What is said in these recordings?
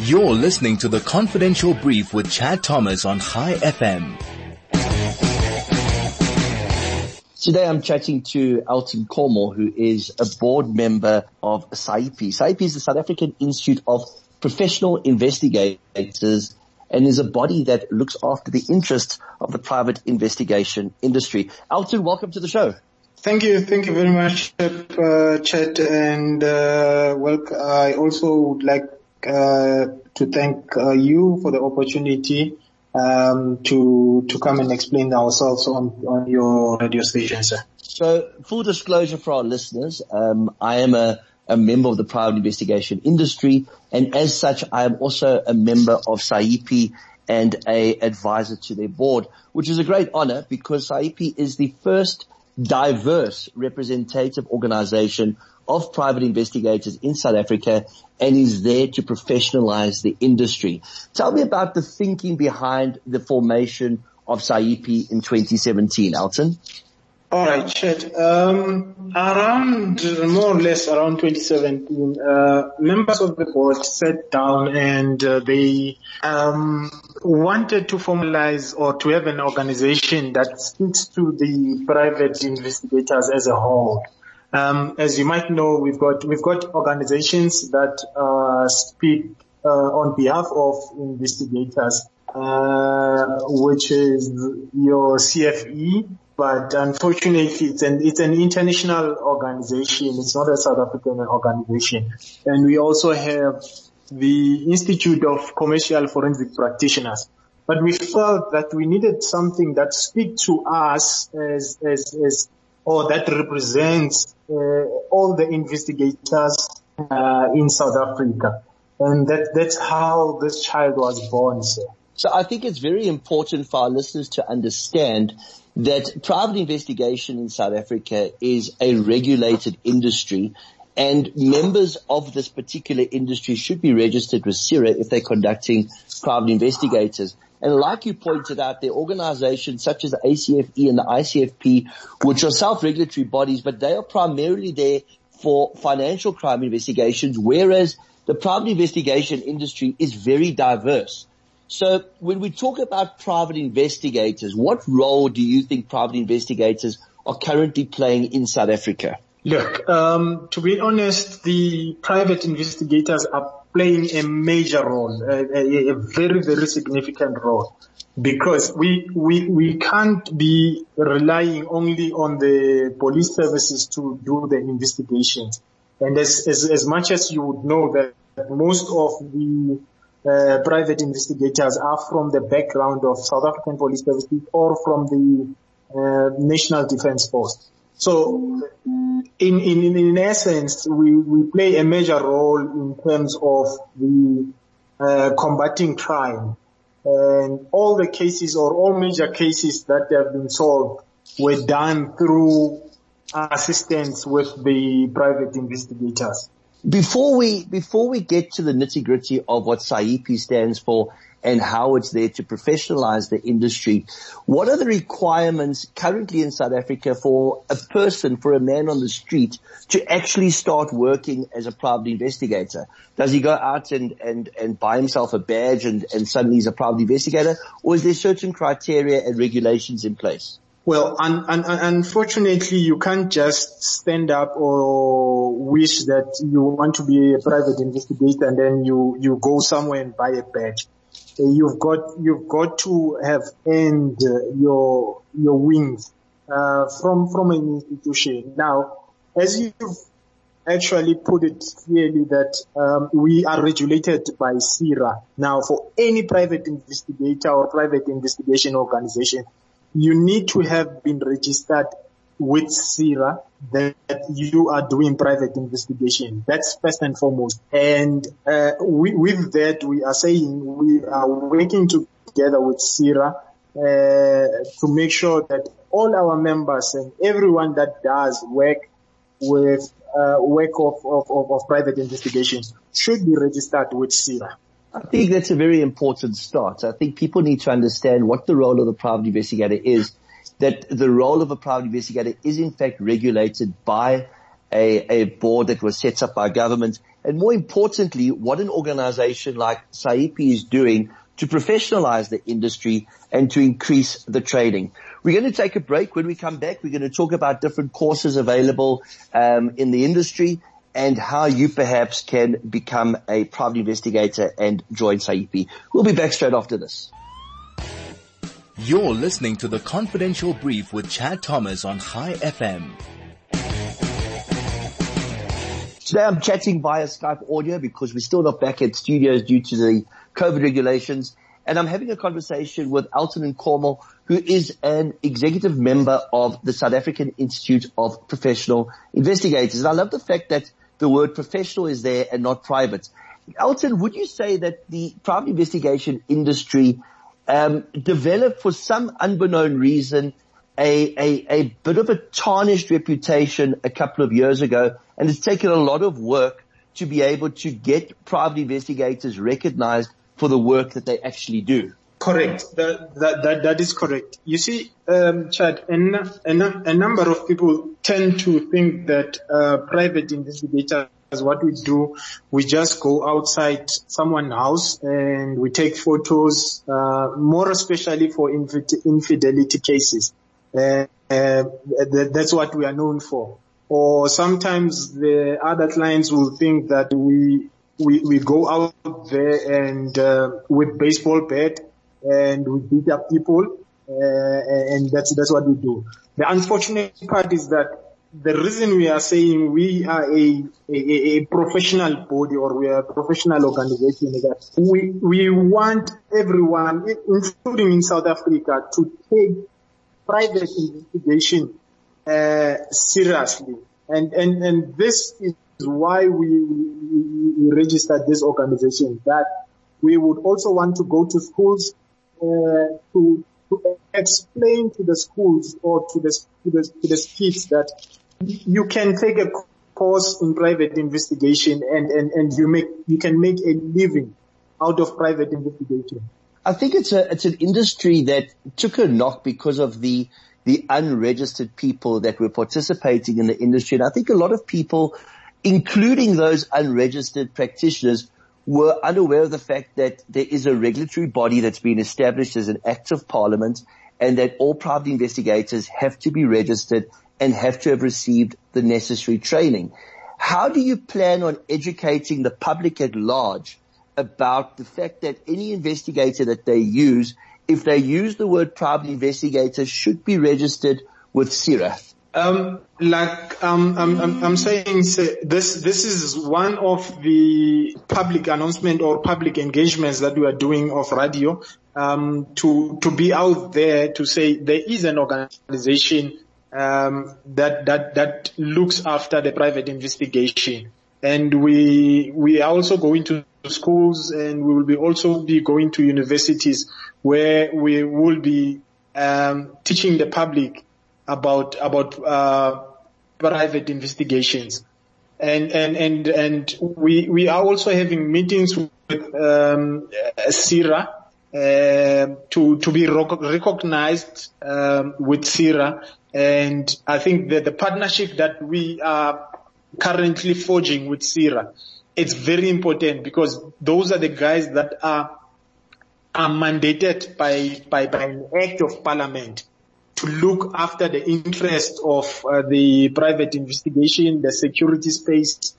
You're listening to the Confidential Brief with Chad Thomas on High FM. Today I'm chatting to Elton Nkomo, who is a board member of SAIPI. SAIPI is the South African Institute of Professional Investigators and is a body that looks after the interests of the private investigation industry. Elton, welcome to the show. Thank you. Thank you very much, uh, Chet. And, uh, well, I also would like, to thank uh, you for the opportunity, um, to, to come and explain ourselves on, on your radio station, sir. So full disclosure for our listeners, um, I am a, a member of the private investigation industry and as such I am also a member of SAIPI and a advisor to their board, which is a great honor because SAIPI is the first diverse representative organization of private investigators in South Africa and is there to professionalize the industry. Tell me about the thinking behind the formation of SAIPI in 2017, Elton. All right, Chet. Um, around more or less around 2017, uh, members of the board sat down and uh, they um, wanted to formalize or to have an organization that speaks to the private investigators as a whole. Um, as you might know, we've got we've got organizations that uh, speak uh, on behalf of investigators, uh, which is your CFE but unfortunately it's an, it's an international organization. It's not a South African organization. And we also have the Institute of Commercial Forensic Practitioners. But we felt that we needed something that speaks to us as, as, as, or that represents all the investigators uh, in South Africa. And that, that's how this child was born, sir. So I think it's very important for our listeners to understand that private investigation in South Africa is a regulated industry and members of this particular industry should be registered with CIRA if they're conducting private investigators. And like you pointed out, there are organizations such as the ACFE and the ICFP, which are self-regulatory bodies, but they are primarily there for financial crime investigations, whereas the private investigation industry is very diverse. So when we talk about private investigators, what role do you think private investigators are currently playing in South Africa? Look, um, to be honest, the private investigators are playing a major role, a, a, very, very significant role because we, we, we can't be relying only on the police services to do the investigations. And as, as, as much as you would know that most of the uh, private investigators are from the background of South African Police Services or from the uh, National Defence Force. So in, in, in essence, we, we play a major role in terms of the uh, combating crime. And all the cases or all major cases that have been solved were done through assistance with the private investigators. Before we, before we get to the nitty gritty of what SAIPI stands for and how it's there to professionalize the industry, what are the requirements currently in South Africa for a person, for a man on the street to actually start working as a private investigator? Does he go out and, and, and buy himself a badge and, and suddenly he's a private investigator? Or is there certain criteria and regulations in place? Well, un- un- unfortunately, you can't just stand up or wish that you want to be a private investigator and then you, you go somewhere and buy a badge. You've got, you've got to have earned your, your wings, uh, from, from an institution. Now, as you've actually put it clearly that, um, we are regulated by CIRA. Now, for any private investigator or private investigation organization, you need to have been registered with CIRA that you are doing private investigation. That's first and foremost. And uh, we, with that, we are saying we are working together with CIRA uh, to make sure that all our members and everyone that does work with uh, work of, of, of, private investigation should be registered with CIRA. I think that's a very important start. I think people need to understand what the role of the private investigator is, that the role of a private investigator is in fact regulated by a, a board that was set up by government, and more importantly, what an organization like SAIPI is doing to professionalize the industry and to increase the trading. We're going to take a break. When we come back, we're going to talk about different courses available um, in the industry and how you perhaps can become a private investigator and join SAIPI. We'll be back straight after this. You're listening to the Confidential Brief with Chad Thomas on High FM. Today I'm chatting via Skype audio because we're still not back at studios due to the COVID regulations. And I'm having a conversation with Elton Nkomo, who is an executive member of the South African Institute of Professional Investigators. And I love the fact that the word professional is there and not private. Elton, would you say that the private investigation industry um, developed for some unbeknown reason a, a, a bit of a tarnished reputation a couple of years ago and it's taken a lot of work to be able to get private investigators recognized for the work that they actually do. Correct. That, that, that, that is correct. You see, um, Chad, a, a, a number of people tend to think that uh, private investigators, what we do, we just go outside someone's house and we take photos, uh, more especially for infidelity cases. Uh, uh, that, that's what we are known for. Or sometimes the other clients will think that we we, we go out there and uh, with baseball bat and we beat up people, uh, and that's that's what we do. The unfortunate part is that the reason we are saying we are a, a, a professional body or we are a professional organization is that we, we want everyone, including in South Africa, to take private investigation uh, seriously. And, and, and this is why we, we, registered this organization that we would also want to go to schools Uh, to, to explain to the schools or to the, to the, to the kids that you can take a course in private investigation and, and, and you make, you can make a living out of private investigation. I think it's a, it's an industry that took a knock because of the, the unregistered people that were participating in the industry. And I think a lot of people, including those unregistered practitioners, were unaware of the fact that there is a regulatory body that's been established as an act of parliament and that all private investigators have to be registered and have to have received the necessary training. How do you plan on educating the public at large about the fact that any investigator that they use, if they use the word private investigator, should be registered with CIRA? Um, like um, I'm, I'm, I'm saying, say, this this is one of the public announcement or public engagements that we are doing of radio um, to to be out there to say there is an organization um, that that that looks after the private investigation, and we we are also going to schools and we will be also be going to universities where we will be um, teaching the public about about uh, private investigations, and and and and we we are also having meetings with um, CIRA uh, to to be recognized um, with CIRA, and I think that the partnership that we are currently forging with CIRA, it's very important because those are the guys that are are mandated by by by an act of parliament to look after the interest of uh, the private investigation, the security space,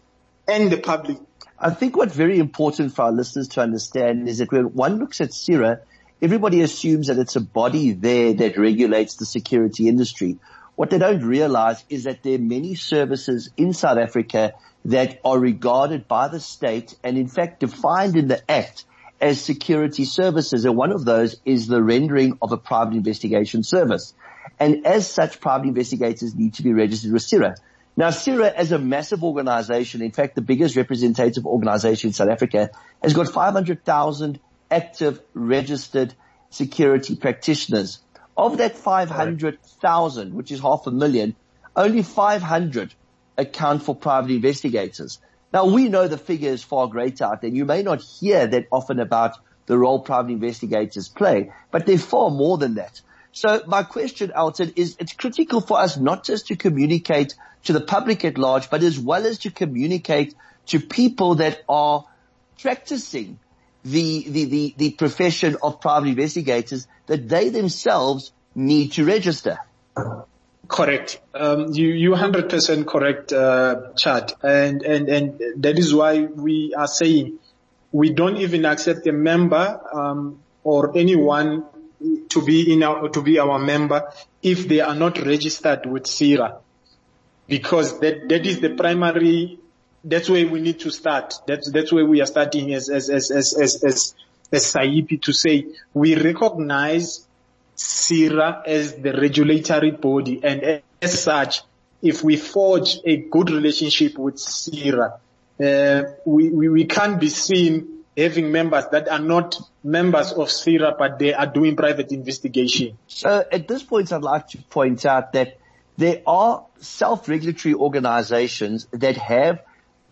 and the public. I think what's very important for our listeners to understand is that when one looks at CIRA, everybody assumes that it's a body there that regulates the security industry. What they don't realize is that there are many services in South Africa that are regarded by the state and in fact defined in the act as security services. And one of those is the rendering of a private investigation service. And as such, private investigators need to be registered with CIRA. Now, CIRA as a massive organization, in fact, the biggest representative organization in South Africa, has got 500,000 active registered security practitioners. Of that 500,000, which is half a million, only 500 account for private investigators. Now we know the figure is far greater out there. You may not hear that often about the role private investigators play, but they're far more than that. So my question, Alton, is it's critical for us not just to communicate to the public at large, but as well as to communicate to people that are practicing the, the, the, the profession of private investigators that they themselves need to register. Correct. Um, you you hundred percent correct, uh, Chad, and and and that is why we are saying we don't even accept a member um, or anyone to be in our to be our member if they are not registered with CIRA, because that that is the primary. That's where we need to start. That's that's where we are starting as as as as as as, as to say we recognize CIRA as the regulatory body and as such, if we forge a good relationship with CIRA, uh, we, we, we can't be seen having members that are not members of CIRA, but they are doing private investigation. So at this point, I'd like to point out that there are self-regulatory organizations that have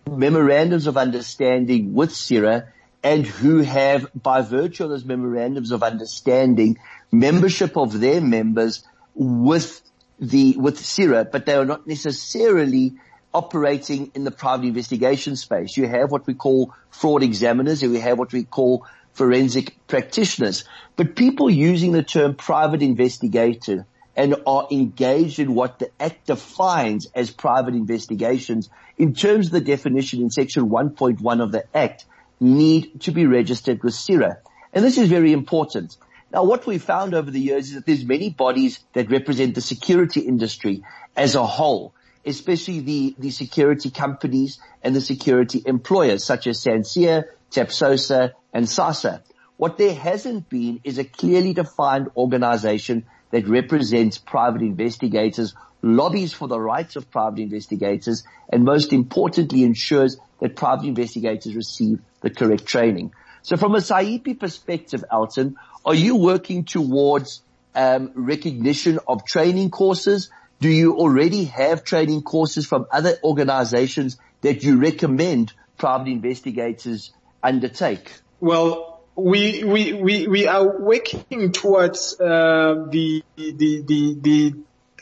memorandums of understanding with CIRA and who have, by virtue of those memorandums of understanding, membership of their members with the, with CIRA, but they are not necessarily operating in the private investigation space. You have what we call fraud examiners and we have what we call forensic practitioners. But people using the term private investigator and are engaged in what the Act defines as private investigations in terms of the definition in section 1.1 of the Act need to be registered with CIRA. And this is very important. Now what we found over the years is that there's many bodies that represent the security industry as a whole, especially the, the security companies and the security employers such as SANCIA, TAPSOSA and SASA. What there hasn't been is a clearly defined organization that represents private investigators, lobbies for the rights of private investigators, and most importantly ensures that private investigators receive the correct training. So from a SAIPI perspective, Alton, are you working towards um, recognition of training courses? Do you already have training courses from other organizations that you recommend private investigators undertake? Well, we we we, we are working towards uh, the the the the,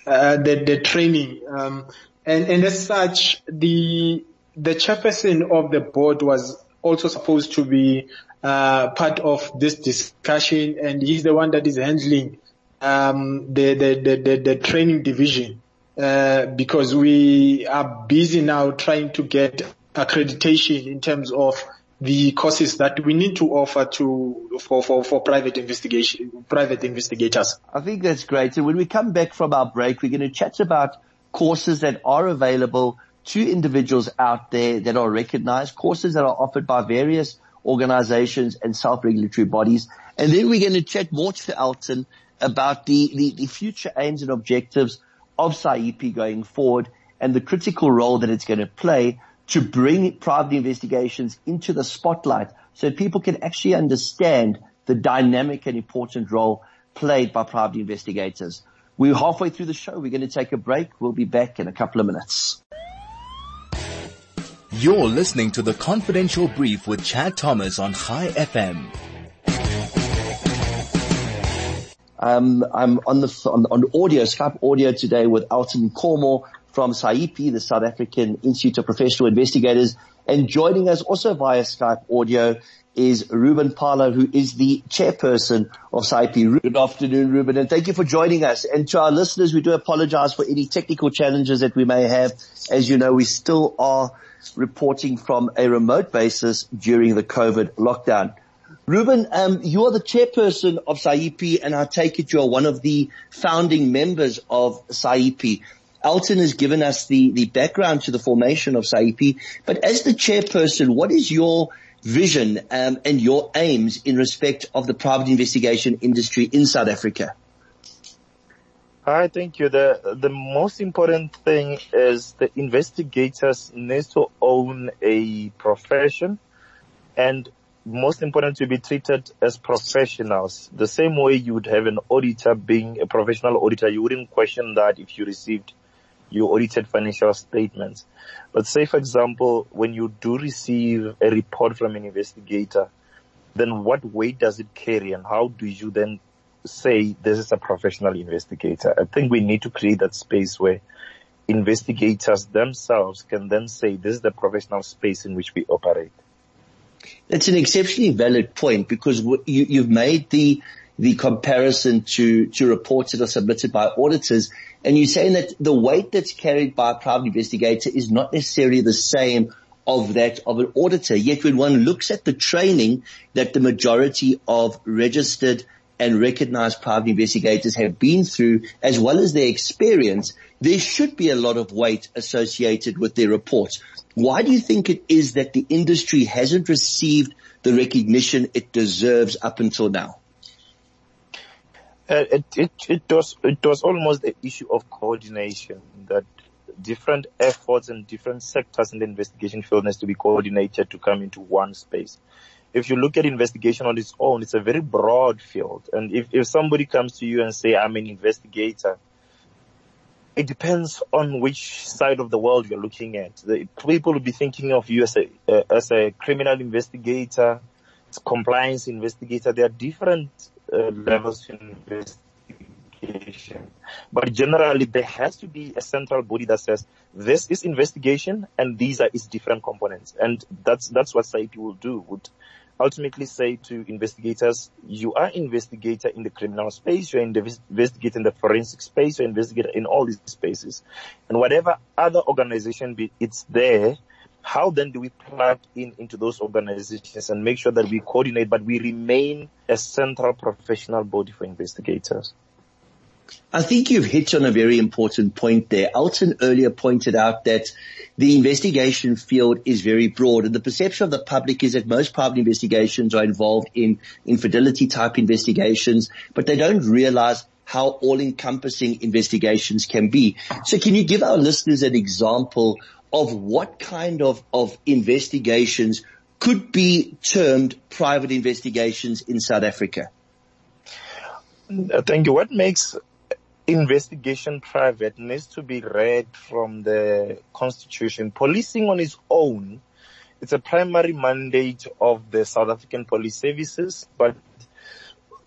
uh, the the training, um, and and as such, the the chairperson of the board was also supposed to be uh, part of this discussion, and he's the one that is handling um, the, the, the, the, the training division uh, because we are busy now trying to get accreditation in terms of the courses that we need to offer to for, for, for private investigation private investigators. I think that's great. So when we come back from our break, we're going to chat about courses that are available to individuals out there that are recognized, courses that are offered by various organizations and self-regulatory bodies. And then we're going to chat more to Alton about the, the, the future aims and objectives of SAIPI going forward and the critical role that it's going to play to bring private investigations into the spotlight so people can actually understand the dynamic and important role played by private investigators. We're halfway through the show. We're going to take a break. We'll be back in a couple of minutes. You're listening to the confidential brief with Chad Thomas on High FM. Um, I'm on the on, on audio, Skype audio today with Alton Nkomo from SAIPI, the South African Institute of Professional Investigators, and joining us also via Skype audio is Reuben Phala, who is the chairperson of SAIPI. Good afternoon, Reuben, and thank you for joining us. And to our listeners, we do apologize for any technical challenges that we may have. As you know, we still are reporting from a remote basis during the COVID lockdown. Reuben, um, you are the chairperson of SAIPI and I take it you're one of the founding members of SAIPI. Alton has given us the, the background to the formation of SAIPI, but as the chairperson, what is your vision um, and your aims in respect of the private investigation industry in South Africa? Hi, thank you. The the most important thing is the investigators need to own a profession and most important to be treated as professionals. The same way you would have an auditor being a professional auditor, you wouldn't question that if you received your audited financial statements. But say for example, when you do receive a report from an investigator, then what weight does it carry and how do you then say this is a professional investigator. I think we need to create that space where investigators themselves can then say this is the professional space in which we operate. That's an exceptionally valid point because you, have made the the comparison to to reports that are submitted by auditors, and you're saying that the weight that's carried by a private investigator is not necessarily the same of that of an auditor. Yet when one looks at the training that the majority of registered and recognized private investigators have been through, as well as their experience, there should be a lot of weight associated with their reports. Why do you think it is that the industry hasn't received the recognition it deserves up until now? Uh, it, it, it was, it was almost an issue of coordination that different efforts and different sectors in the investigation field needs to be coordinated to come into one space if you look at investigation on its own, it's a very broad field. And if, if somebody comes to you and say, I'm an investigator, it depends on which side of the world you're looking at. The, people will be thinking of you as a, uh, as a criminal investigator, compliance investigator. There are different uh, levels of investigation. But generally there has to be a central body that says this is investigation and these are its different components. And that's, that's what SAIPI will do, would ultimately say to investigators, you are investigator in the criminal space, you're investigating the forensic space, you're investigator in all these spaces. And whatever other organization be, it's there, how then do we plug in into those organizations and make sure that we coordinate, but we remain a central professional body for investigators? I think you've hit on a very important point there. Alton earlier pointed out that the investigation field is very broad and the perception of the public is that most private investigations are involved in infidelity type investigations, but they don't realize how all encompassing investigations can be. So can you give our listeners an example of what kind of, of investigations could be termed private investigations in South Africa? Thank you. What makes investigation private needs to be read from the constitution. Policing on its own, it's a primary mandate of the South African police services, but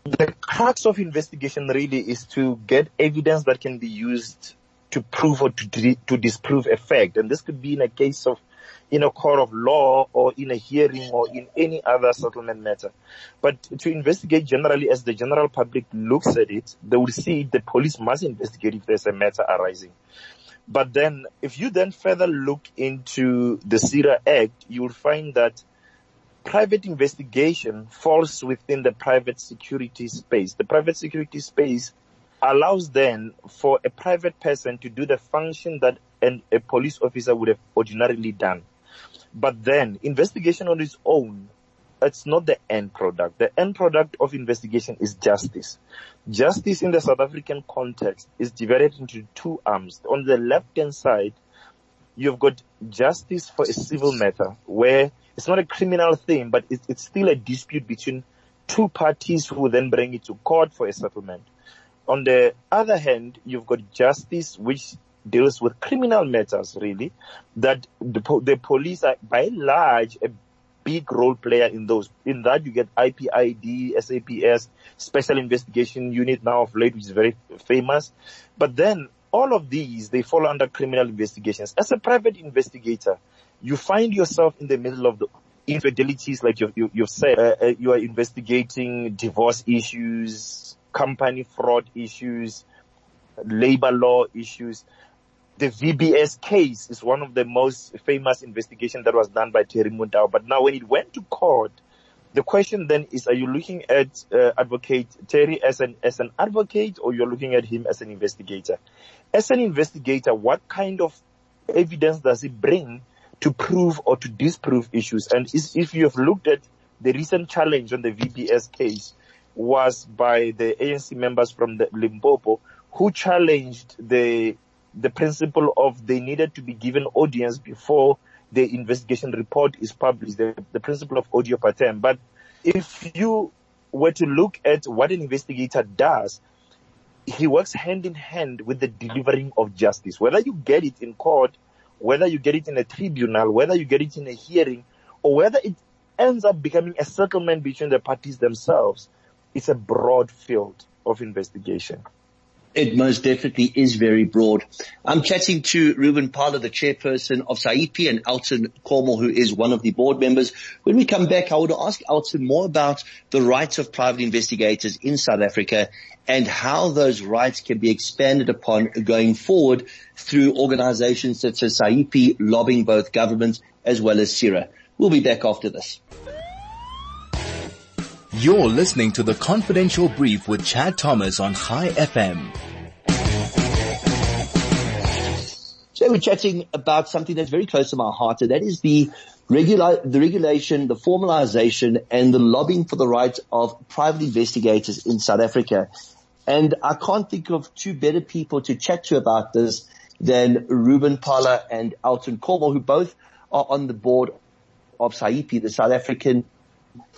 the crux of investigation really is to get evidence that can be used to prove or to, to disprove a fact. And this could be in a case of in a court of law or in a hearing or in any other settlement matter. But to investigate generally as the general public looks at it, they will see the police must investigate if there's a matter arising. But then if you then further look into the SIRA Act, you will find that private investigation falls within the private security space. The private security space allows then for a private person to do the function that an, a police officer would have ordinarily done. But then investigation on its own, it's not the end product. The end product of investigation is justice. Justice in the South African context is divided into two arms. On the left hand side, you've got justice for a civil matter where it's not a criminal thing, but it's still a dispute between two parties who then bring it to court for a settlement. On the other hand, you've got justice which deals with criminal matters really, that the, the police are by and large a big role player in those. In that you get IPID, SAPS, Special Investigation Unit now of late, which is very famous. But then all of these, they fall under criminal investigations. As a private investigator, you find yourself in the middle of the infidelities, like you, you, you've said, uh, uh, you are investigating divorce issues, company fraud issues, labor law issues the VBS case is one of the most famous investigations that was done by Terry Motau. But now when it went to court, the question then is, are you looking at uh, advocate Terry as an, as an advocate or you're looking at him as an investigator? As an investigator, what kind of evidence does he bring to prove or to disprove issues? And is, if you have looked at the recent challenge on the VBS case was by the ANC members from the Limpopo who challenged the the principle of they needed to be given audience before the investigation report is published, the, the principle of audio patent. But if you were to look at what an investigator does, he works hand in hand with the delivering of justice. Whether you get it in court, whether you get it in a tribunal, whether you get it in a hearing, or whether it ends up becoming a settlement between the parties themselves, it's a broad field of investigation. It most definitely is very broad. I'm chatting to Reuben Phala, the chairperson of SAIPI and Alton Nkomo, who is one of the board members. When we come back, I would ask Alton more about the rights of private investigators in South Africa and how those rights can be expanded upon going forward through organizations such as SAIPI lobbying both governments as well as CIRA. We'll be back after this. You're listening to the Confidential Brief with Chad Thomas on High FM. So we're chatting about something that's very close to my heart, and that is the regula- the regulation, the formalization, and the lobbying for the rights of private investigators in South Africa. And I can't think of two better people to chat to about this than Reuben Phala and Alton Nkomo, who both are on the board of SAIPI, the South African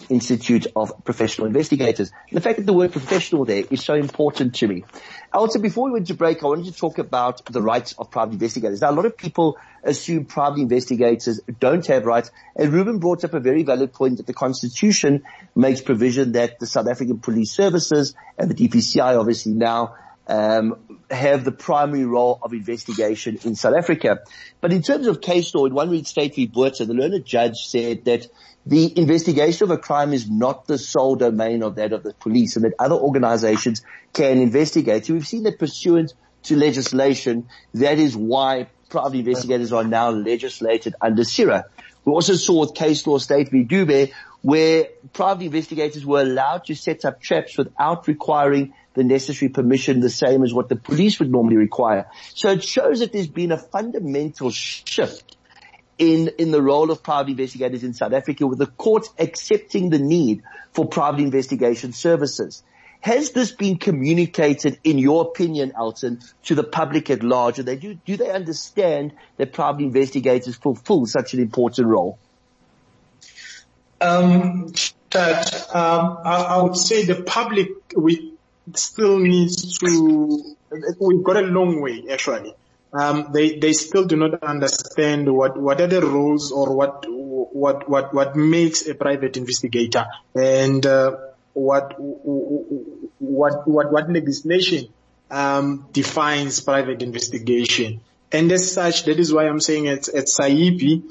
Institute of Professional Investigators. And the fact that the word professional there is so important to me. Also, before we went to break, I wanted to talk about the rights of private investigators. Now, a lot of people assume private investigators don't have rights. And Reuben brought up a very valid point that the Constitution makes provision that the South African Police Services and the DPCI obviously now um, have the primary role of investigation in South Africa. But in terms of case law, in one read state v. Botha, the learned judge said that the investigation of a crime is not the sole domain of that of the police and that other organizations can investigate. So we've seen that pursuant to legislation, that is why private investigators are now legislated under CIRA. We also saw with case law state v. Dube where private investigators were allowed to set up traps without requiring the necessary permission, the same as what the police would normally require. So it shows that there's been a fundamental shift in, in the role of private investigators in South Africa with the courts accepting the need for private investigation services. Has this been communicated, in your opinion, Elton, to the public at large? They, do, do they understand that private investigators fulfill such an important role? Um, um, I, I, would say the public we still needs to. We've got a long way actually. Um, they they still do not understand what what are the rules or what what what what makes a private investigator and uh, what what what what legislation um, defines private investigation. And as such, that is why I'm saying at, at SAIPI,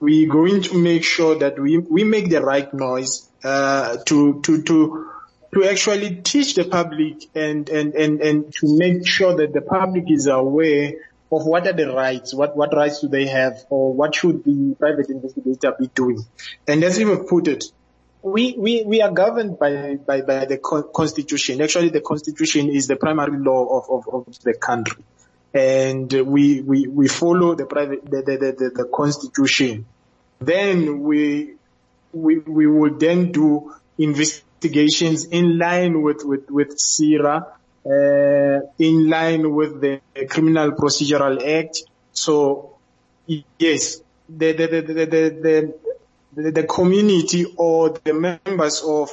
we're going to make sure that we, we make the right noise, uh, to, to, to, to actually teach the public and, and, and, and to make sure that the public is aware of what are the rights, what, what rights do they have, or what should the private investigator be doing. And as you have put it, we, we, we are governed by, by, by the constitution. Actually, the constitution is the primary law of, of, of the country and we, we, we follow the private, the, the, the, the constitution. Then we, we, we will then do investigations in line with, with, with CIRA, uh, in line with the Criminal Procedural Act. So yes, the, the, the, the, the, the, community or the members of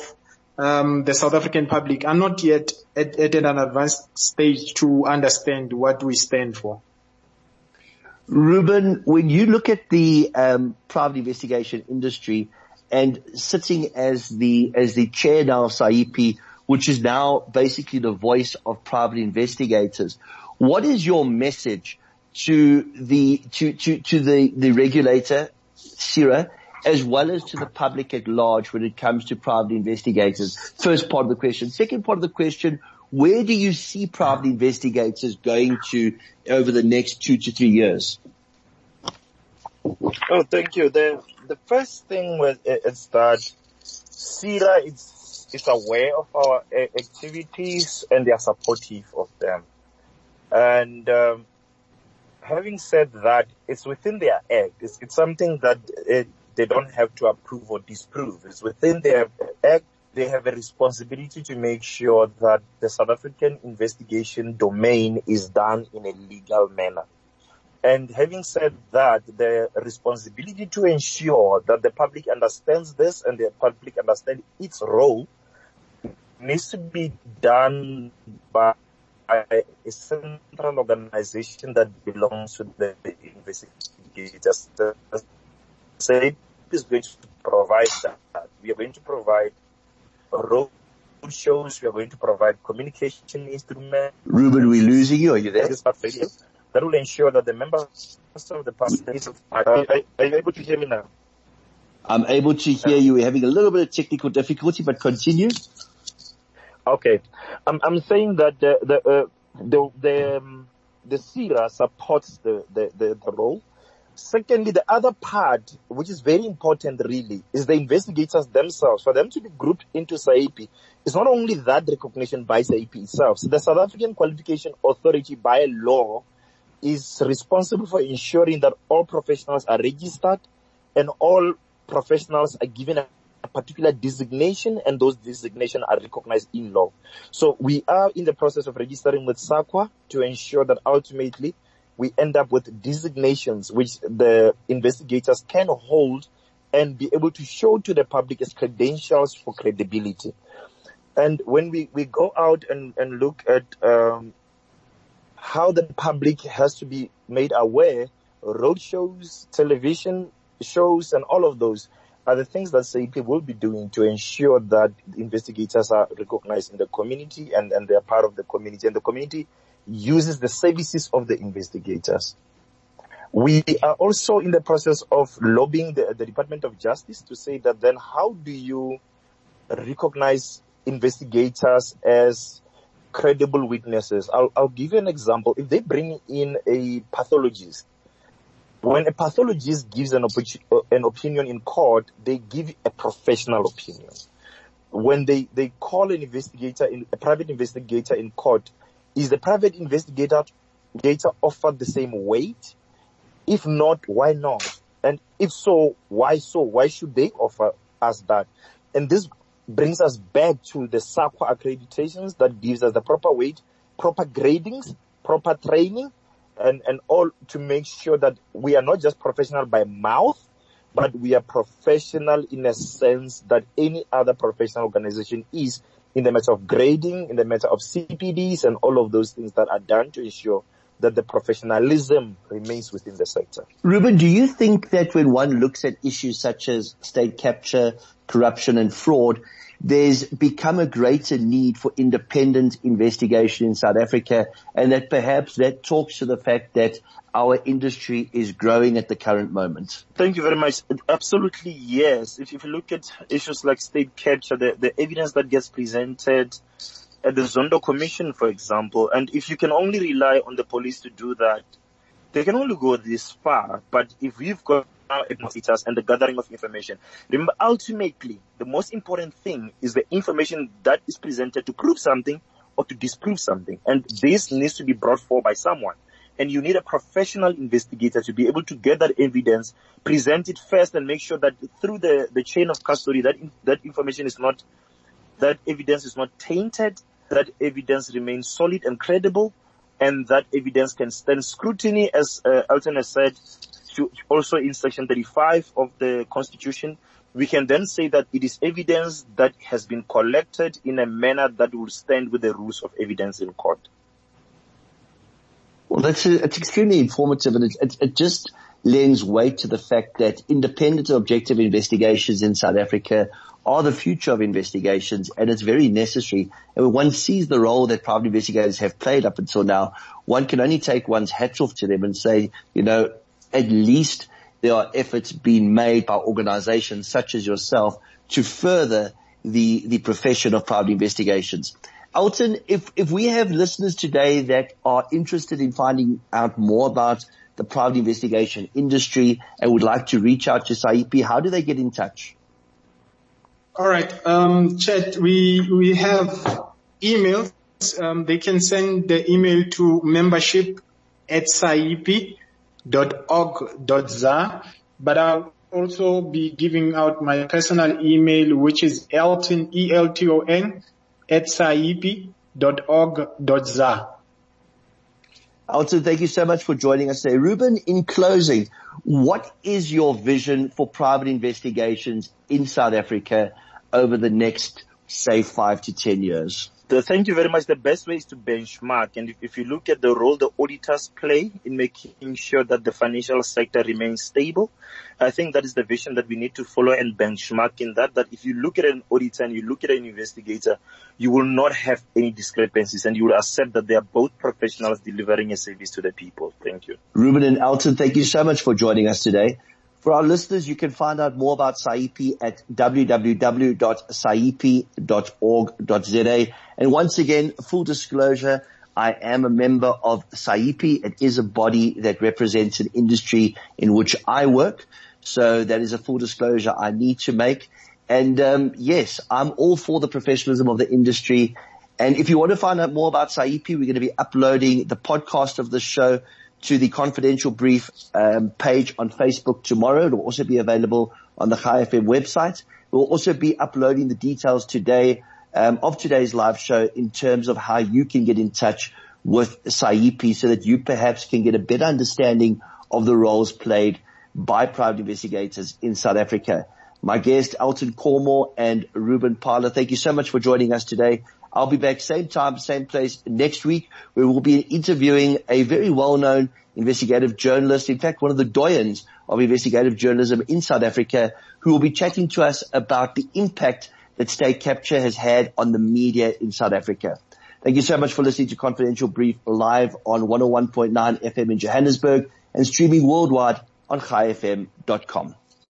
um, the South African public are not yet at, at an advanced stage to understand what we stand for. Reuben, when you look at the um, private investigation industry and sitting as the as the chair now of SAIPI, which is now basically the voice of private investigators, what is your message to the to to, to the, the regulator, CIRA, as well as to the public at large when it comes to private investigators? First part of the question. Second part of the question, where do you see private investigators going to over the next two to three years? Oh, thank you. The the first thing was is that CIRA is is aware of our activities and they are supportive of them. And um, having said that, it's within their act. It's, it's something that it, they don't have to approve or disprove. It's within their act. They have a responsibility to make sure that the South African investigation domain is done in a legal manner. And having said that, the responsibility to ensure that the public understands this and the public understands its role needs to be done by a central organization that belongs to the investigators SAIPI is going to provide that. We are going to provide road shows. We are going to provide communication instruments. Reuben, we're losing you. Are you there? That will ensure that the members of the public. Are, are, are you able to hear me now? I'm able to hear you. We're having a little bit of technical difficulty, but continue. Okay, I'm I'm saying that the the uh, the the, um, the CIRA supports the, the the the role. Secondly, the other part, which is very important really, is the investigators themselves. For them to be grouped into SAIPI, it's not only that recognition by SAIPI itself. So the South African Qualification Authority by law is responsible for ensuring that all professionals are registered and all professionals are given a particular designation and those designations are recognized in law. So we are in the process of registering with SAQA to ensure that ultimately we end up with designations which the investigators can hold and be able to show to the public as credentials for credibility. And when we, we go out and, and look at um, how the public has to be made aware, road shows, television shows, and all of those are the things that SAIPI will be doing to ensure that investigators are recognized in the community and, and they are part of the community and the community uses the services of the investigators. We are also in the process of lobbying the, the Department of Justice to say that then how do you recognize investigators as credible witnesses? I'll, I'll give you an example. If they bring in a pathologist when a pathologist gives an, op- uh, an opinion in court, they give a professional opinion. When they, they call an investigator, in, a private investigator in court, is the private investigator data offered the same weight? If not, why not? And if so, why so? Why should they offer us that? And this brings us back to the SAQA accreditations that gives us the proper weight, proper gradings, proper training, and, and all to make sure that we are not just professional by mouth, but we are professional in a sense that any other professional organization is in the matter of grading, in the matter of CPDs and all of those things that are done to ensure that the professionalism remains within the sector. Reuben, do you think that when one looks at issues such as state capture, corruption and fraud, there's become a greater need for independent investigation in South Africa and that perhaps that talks to the fact that our industry is growing at the current moment. Thank you very much. Absolutely yes. If, you look at issues like state capture, the, the evidence that gets presented at the Zondo Commission, for example, and if you can only rely on the police to do that, they can only go this far. But if we've got and the gathering of information. Remember, ultimately, the most important thing is the information that is presented to prove something or to disprove something. And this needs to be brought forward by someone. And you need a professional investigator to be able to get that evidence, present it first and make sure that through the, the chain of custody that, that information is not, that evidence is not tainted, that evidence remains solid and credible, and that evidence can stand scrutiny, as uh, Elton has said, also in section 35 of the constitution, we can then say that it is evidence that has been collected in a manner that will stand with the rules of evidence in court. Well, that's a, it's extremely informative and it, it, it just lends weight to the fact that independent objective investigations in South Africa are the future of investigations and it's very necessary. And when one sees the role that private investigators have played up until now, one can only take one's hat off to them and say, you know, at least there are efforts being made by organizations such as yourself to further the, the profession of private investigations. Elton, if, if we have listeners today that are interested in finding out more about the private investigation industry and would like to reach out to SAIPI, how do they get in touch? All right, um, Chet, we, we have emails. Um, they can send the email to membership at SAIPI org.za, but I'll also be giving out my personal email, which is elton, E-L-T-O-N, at saipi.org.za. Elton, thank you so much for joining us today. Reuben, in closing, what is your vision for private investigations in South Africa over the next, say, five to ten years? The, thank you very much. The best way is to benchmark. And if, if, you look at the role the auditors play in making sure that the financial sector remains stable, I think that is the vision that we need to follow and benchmark in that, that if you look at an auditor and you look at an investigator, you will not have any discrepancies and you will accept that they are both professionals delivering a service to the people. Thank you. Reuben and Elton, thank you so much for joining us today. For our listeners, you can find out more about SAIPI at www.saipi.org.za. And once again, full disclosure, I am a member of SAIPI. It is a body that represents an industry in which I work. So that is a full disclosure I need to make. And um, yes, I'm all for the professionalism of the industry. And if you want to find out more about SAIPI, we're going to be uploading the podcast of the show to the confidential brief um, page on Facebook tomorrow. It will also be available on the Chai FM website. We'll also be uploading the details today um, of today's live show in terms of how you can get in touch with SAIPI so that you perhaps can get a better understanding of the roles played by private investigators in South Africa. My guest, Elton Nkomo and Reuben Phala, thank you so much for joining us today. I'll be back same time, same place next week where we'll be interviewing a very well-known investigative journalist. In fact, one of the doyens of investigative journalism in South Africa who will be chatting to us about the impact that state capture has had on the media in South Africa. Thank you so much for listening to Confidential Brief live on 101.9 FM in Johannesburg and streaming worldwide on chaifm.com.